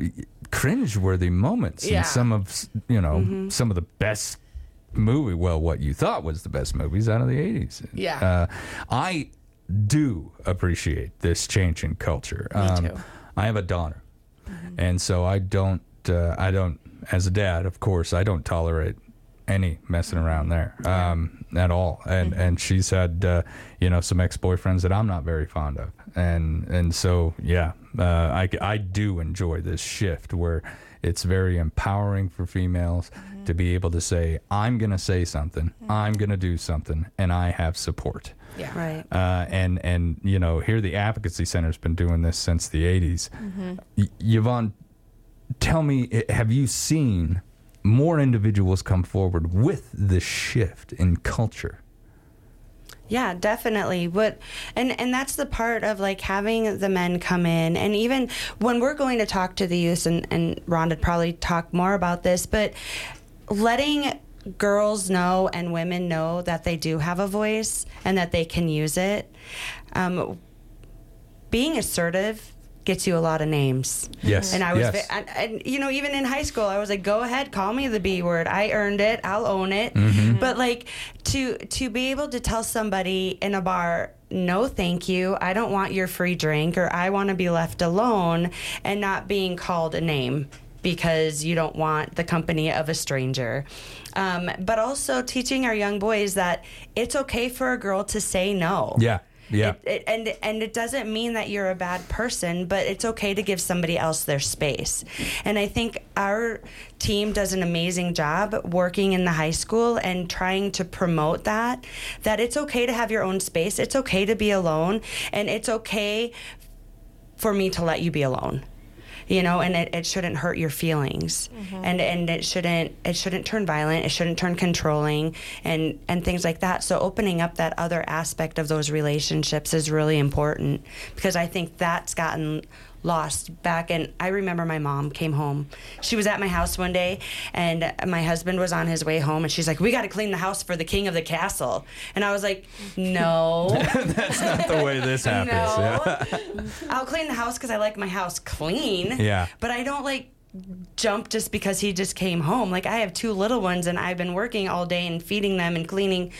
cringe-worthy moments Yeah. and some of you know Mhm. some of the best movie. Well, what you thought was the best movies out of the eighties. Yeah. uh, I do appreciate this change in culture. Me Um, too. I have a daughter, and so I don't. Uh, I don't. As a dad, of course, I don't tolerate any messing around there um, at all. And and she's had uh, you know some ex boyfriends that I'm not very fond of, and and so yeah, uh, I I do enjoy this shift where it's very empowering for females to be able to say I'm gonna say something, I'm gonna do something, and I have support. Yeah. Right. Uh, and and you know here the advocacy center's been doing this since the 80s. Mhm. Y- Yvonne, tell me, have you seen more individuals come forward with this shift in culture? Yeah, definitely. But and and that's the part of like having the men come in and even when we're going to talk to the youth and, and Rhonda probably talk more about this, but letting girls know and women know that they do have a voice and that they can use it. Um, being assertive gets you a lot of names. Yes, And I was, yes. and, and you know, even in high school, I was like, "Go ahead, call me the B word. I earned it. I'll own it." Mhm. But like to to be able to tell somebody in a bar, "No, thank you. I don't want your free drink," or "I want to be left alone," and not being called a name because you don't want the company of a stranger. Um, but also teaching our young boys that it's okay for a girl to say no. Yeah. Yeah. It, and and it doesn't mean that you're a bad person, but it's okay to give somebody else their space. And I think our team does an amazing job working in the high school and trying to promote that that it's okay to have your own space. It's okay to be alone and it's okay for me to let you be alone. You know, and it, it shouldn't hurt your feelings, mm-hmm. and and it shouldn't it shouldn't turn violent. It shouldn't turn controlling, and and things like that. So opening up that other aspect of those relationships is really important because I think that's gotten lost back and I remember my mom came home. She was at my house one day and my husband was on his way home and she's like, "We got to clean the house for the king of the castle." And I was like, "No." That's not the way this happens. No. I'll clean the house cuz I like my house clean. Yeah. But I don't like jump just because he just came home. Like I have two little ones and I've been working all day and feeding them and cleaning.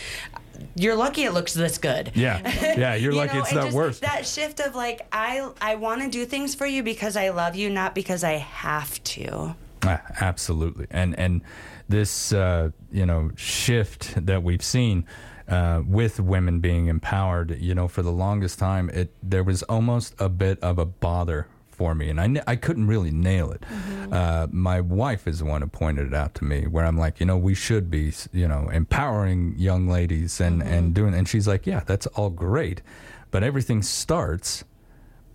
You're lucky it looks this good. Yeah. Yeah. You're You lucky know, it's not just worse. That shift of like I I want to do things for you because I love you, not because I have to. Ah, absolutely, and and this uh, you know shift that we've seen uh, with women being empowered, you know, for the longest time, it there was almost a bit of a bother for me, and I, I couldn't really nail it. Uh, my wife is the one who pointed it out to me, where I'm like, you know, we should be, you know, empowering young ladies and and doing, and she's like, yeah, that's all great, but everything starts.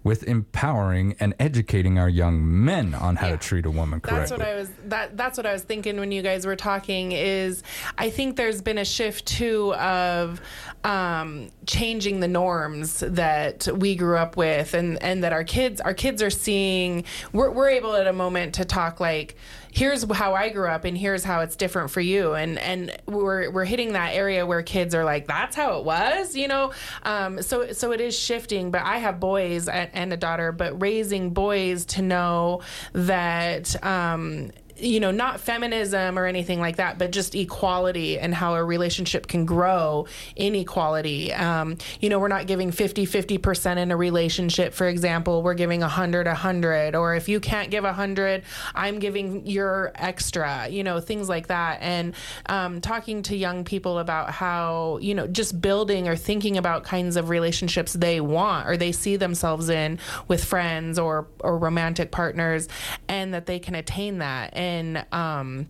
With empowering and educating our young men on how to treat a woman correctly. That's what I was that that's what I was thinking when you guys were talking is I think there's been a shift too of um, changing the norms that we grew up with and and that our kids our kids are seeing we're we're able at a moment to talk like here's how I grew up and here's how it's different for you. And and we're we're hitting that area where kids are like that's how it was you know? Um, so so it is shifting but I have boys and, a daughter but raising boys to know that um, you know, not feminism or anything like that, but just equality and how a relationship can grow in equality. Um, you know, we're not giving 50 50% in a relationship, for example, we're giving 100 100. Or if you can't give 100, I'm giving your extra, you know, things like that. And um, talking to young people about how, you know, just building or thinking about kinds of relationships they want or they see themselves in with friends or, or romantic partners and that they can attain that. And, um,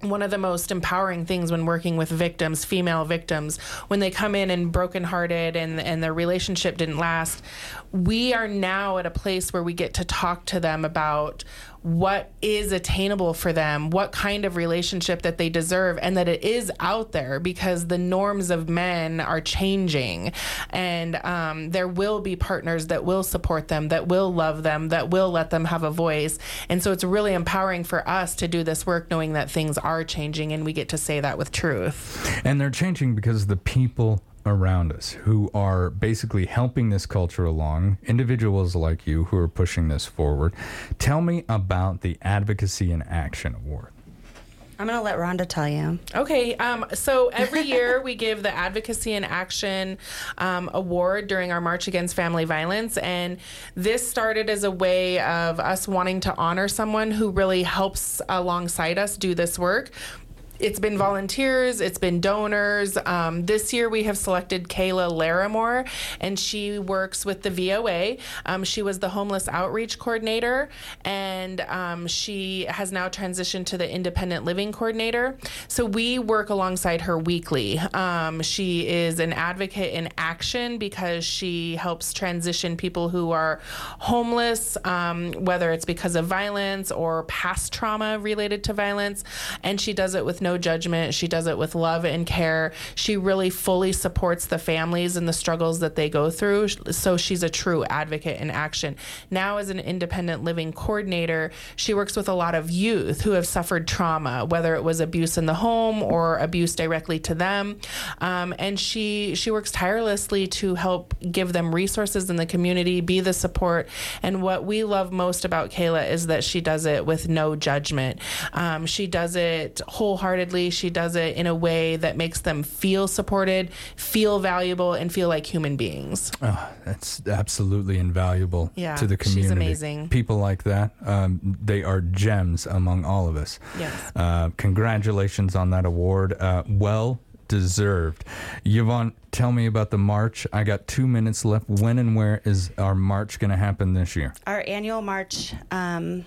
one of the most empowering things when working with victims, female victims, when they come in and brokenhearted and and their relationship didn't last, we are now at a place where we get to talk to them about what is attainable for them, what kind of relationship that they deserve, and that it is out there because the norms of men are changing, and um, there will be partners that will support them, that will love them, that will let them have a voice, and so it's really empowering for us to do this work, knowing that things are changing, and we get to say that with truth. And they're changing because the people around us who are basically helping this culture along, individuals like you who are pushing this forward. Tell me about the Advocacy and Action Award. I'm gonna let Rhonda tell you. Okay, um, so every year we give the Advocacy and Action um, Award during our March Against Family Violence. And this started as a way of us wanting to honor someone who really helps alongside us do this work. It's been volunteers, it's been donors. Um, this year we have selected Kayla Larimore, and she works with the VOA. Um, she was the homeless outreach coordinator, and um, she has now transitioned to the independent living coordinator. So we work alongside her weekly. Um, she is an advocate in action because she helps transition people who are homeless, um, whether it's because of violence or past trauma related to violence, and she does it with no no judgment. She does it with love and care. She really fully supports the families and the struggles that they go through. So she's a true advocate in action. Now, as an independent living coordinator, she works with a lot of youth who have suffered trauma, whether it was abuse in the home or abuse directly to them. Um, and she she works tirelessly to help give them resources in the community, be the support. And what we love most about Kayla is that she does it with no judgment. Um, she does it wholeheartedly. She does it in a way that makes them feel supported, feel valuable, and feel like human beings. Oh, that's absolutely invaluable Yeah, to the she's community. amazing. People like that, um, they are gems among all of us. Yes. Uh, congratulations on that award. Uh, well deserved. Yvonne, tell me about the march. I got two minutes left. When and where is our march going to happen this year? Our annual march um,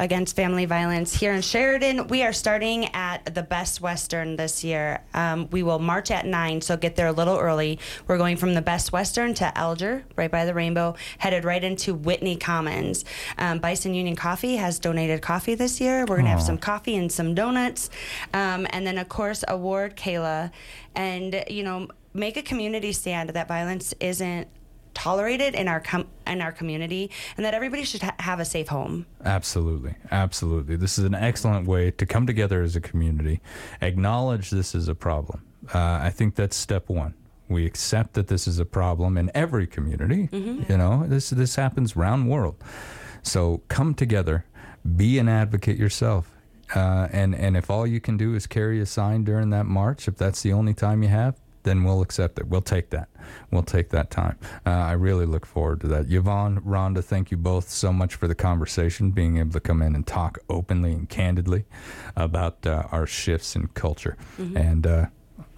against family violence here in Sheridan. We are starting at the Best Western this year. Um, we will march at 9, so get there a little early. We're going from the Best Western to Elger, right by the rainbow, headed right into Whitney Commons. Um, Bison Union Coffee has donated coffee this year. We're going to have some coffee and some donuts. Um, and then, of course, award Kayla. And, you know, make a community stand that violence isn't tolerated in our com- in our community and that everybody should ha- have a safe home. Absolutely. Absolutely. This is an excellent way to come together as a community, acknowledge this is a problem. Uh, I think that's step one. We accept that this is a problem in every community. Mhm. You know, this this happens round world. So come together, be an advocate yourself. Uh, and and if all you can do is carry a sign during that march, if that's the only time you have, then we'll accept it. We'll take that. We'll take that time. Uh, I really look forward to that. Yvonne, Rhonda, thank you both so much for the conversation, being able to come in and talk openly and candidly about uh, our shifts in culture. Mhm. And uh,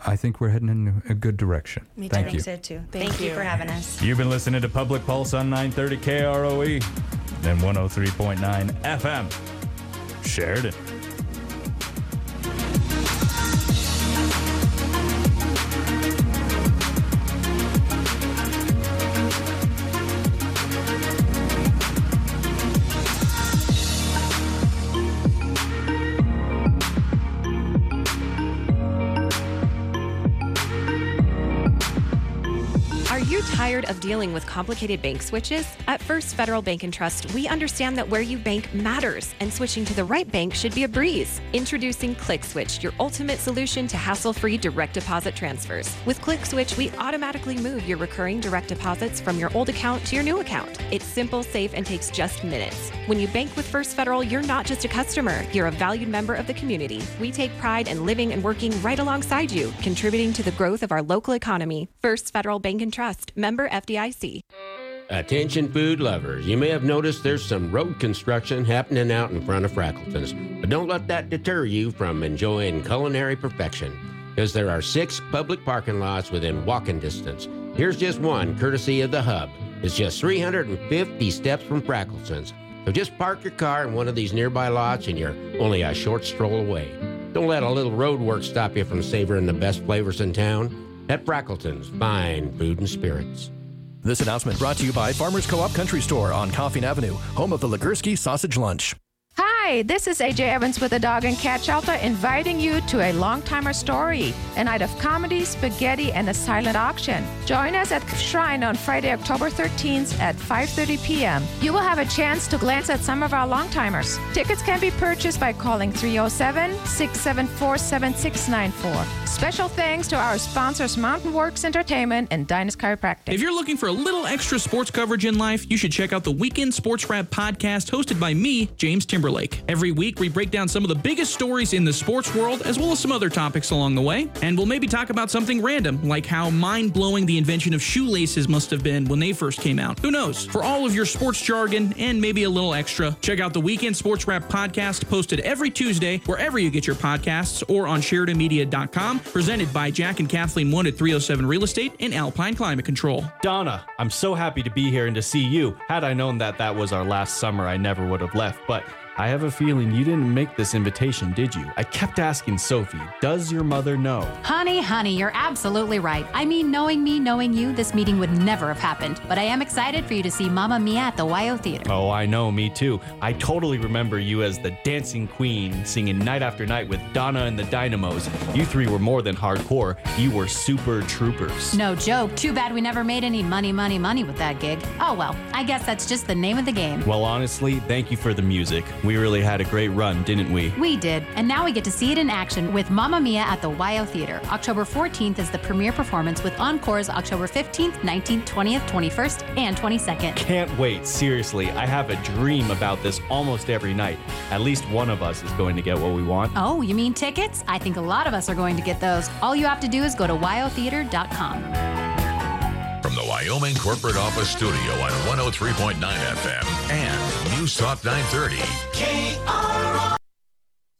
I think we're heading in a good direction. Me Thank I you. think so too. Thank, you for having us. You've been listening to Public Pulse on 930 KROE and 103.9 FM. Sheridan. Tired of dealing with complicated bank switches? At First Federal Bank and Trust, we understand that where you bank matters, and switching to the right bank should be a breeze. Introducing ClickSwitch, your ultimate solution to hassle-free direct deposit transfers. With ClickSwitch, we automatically move your recurring direct deposits from your old account to your new account. It's simple, safe, and takes just minutes. When you bank with First Federal, you're not just a customer, you're a valued member of the community. We take pride in living and working right alongside you, contributing to the growth of our local economy. First Federal Bank and Trust, member FDIC. Attention food lovers, you may have noticed there's some road construction happening out in front of Frackleton's, but don't let that deter you from enjoying culinary perfection, because there are six public parking lots within walking distance. Here's just one, courtesy of the Hub. It's just 350 steps from Frackleton's, so just park your car in one of these nearby lots and you're only a short stroll away. Don't let a little road work stop you from savoring the best flavors in town. At Frackleton's, fine food and spirits. This announcement brought to you by Farmers Co-op Country Store on Coffin Avenue, home of the Legerski Sausage Lunch. Hi, this is AJ Evans with the Dog and Cat Shelter inviting you to a Longtimer story, a night of comedy, spaghetti, and a silent auction. Join us at Shrine on Friday, October 13th at 5:30 p.m. You will have a chance to glance at some of our Longtimers. Tickets can be purchased by calling 307-674-7694. Special thanks to our sponsors Mountain Works Entertainment and Dynas Chiropractic. If you're looking for a little extra sports coverage in life, you should check out the Weekend Sports Wrap podcast hosted by me, James Timberlake. Every week, we break down some of the biggest stories in the sports world, as well as some other topics along the way. And we'll maybe talk about something random, like how mind blowing the invention of shoelaces must have been when they first came out. Who knows? For all of your sports jargon and maybe a little extra, check out the Weekend Sports Wrap podcast posted every Tuesday, wherever you get your podcasts, or on SheridanMedia.com, presented by Jack and Kathleen One at 307 Real Estate and Alpine Climate Control. Donna, I'm so happy to be here and to see you. Had I known that that was our last summer, I never would have left. But I have a feeling you didn't make this invitation, did you? I kept asking Sophie, does your mother know? Honey, honey, you're absolutely right. I mean, knowing me, knowing you, this meeting would never have happened. But I am excited for you to see Mamma Mia at the WYO Theater. Oh, I know, me too. I totally remember you as the dancing queen, singing night after night with Donna and the Dynamos. You three were more than hardcore, you were super troopers. No joke. Too bad we never made any money, money, money with that gig. Oh well, I guess that's just the name of the game. Well, honestly, thank you for the music. We really had a great run, didn't we? We did, and now we get to see it in action with Mamma Mia at the WYO Theater. October 14th is the premiere performance with encores October 15th, 19th, 20th, 21st, and 22nd. Can't wait, seriously. I have a dream about this almost every night. At least one of us is going to get what we want. Oh, you mean tickets? I think a lot of us are going to get those. All you have to do is go to wyotheater.com. From the Wyoming Corporate Office Studio on 103.9 FM and News Talk 930. KROE.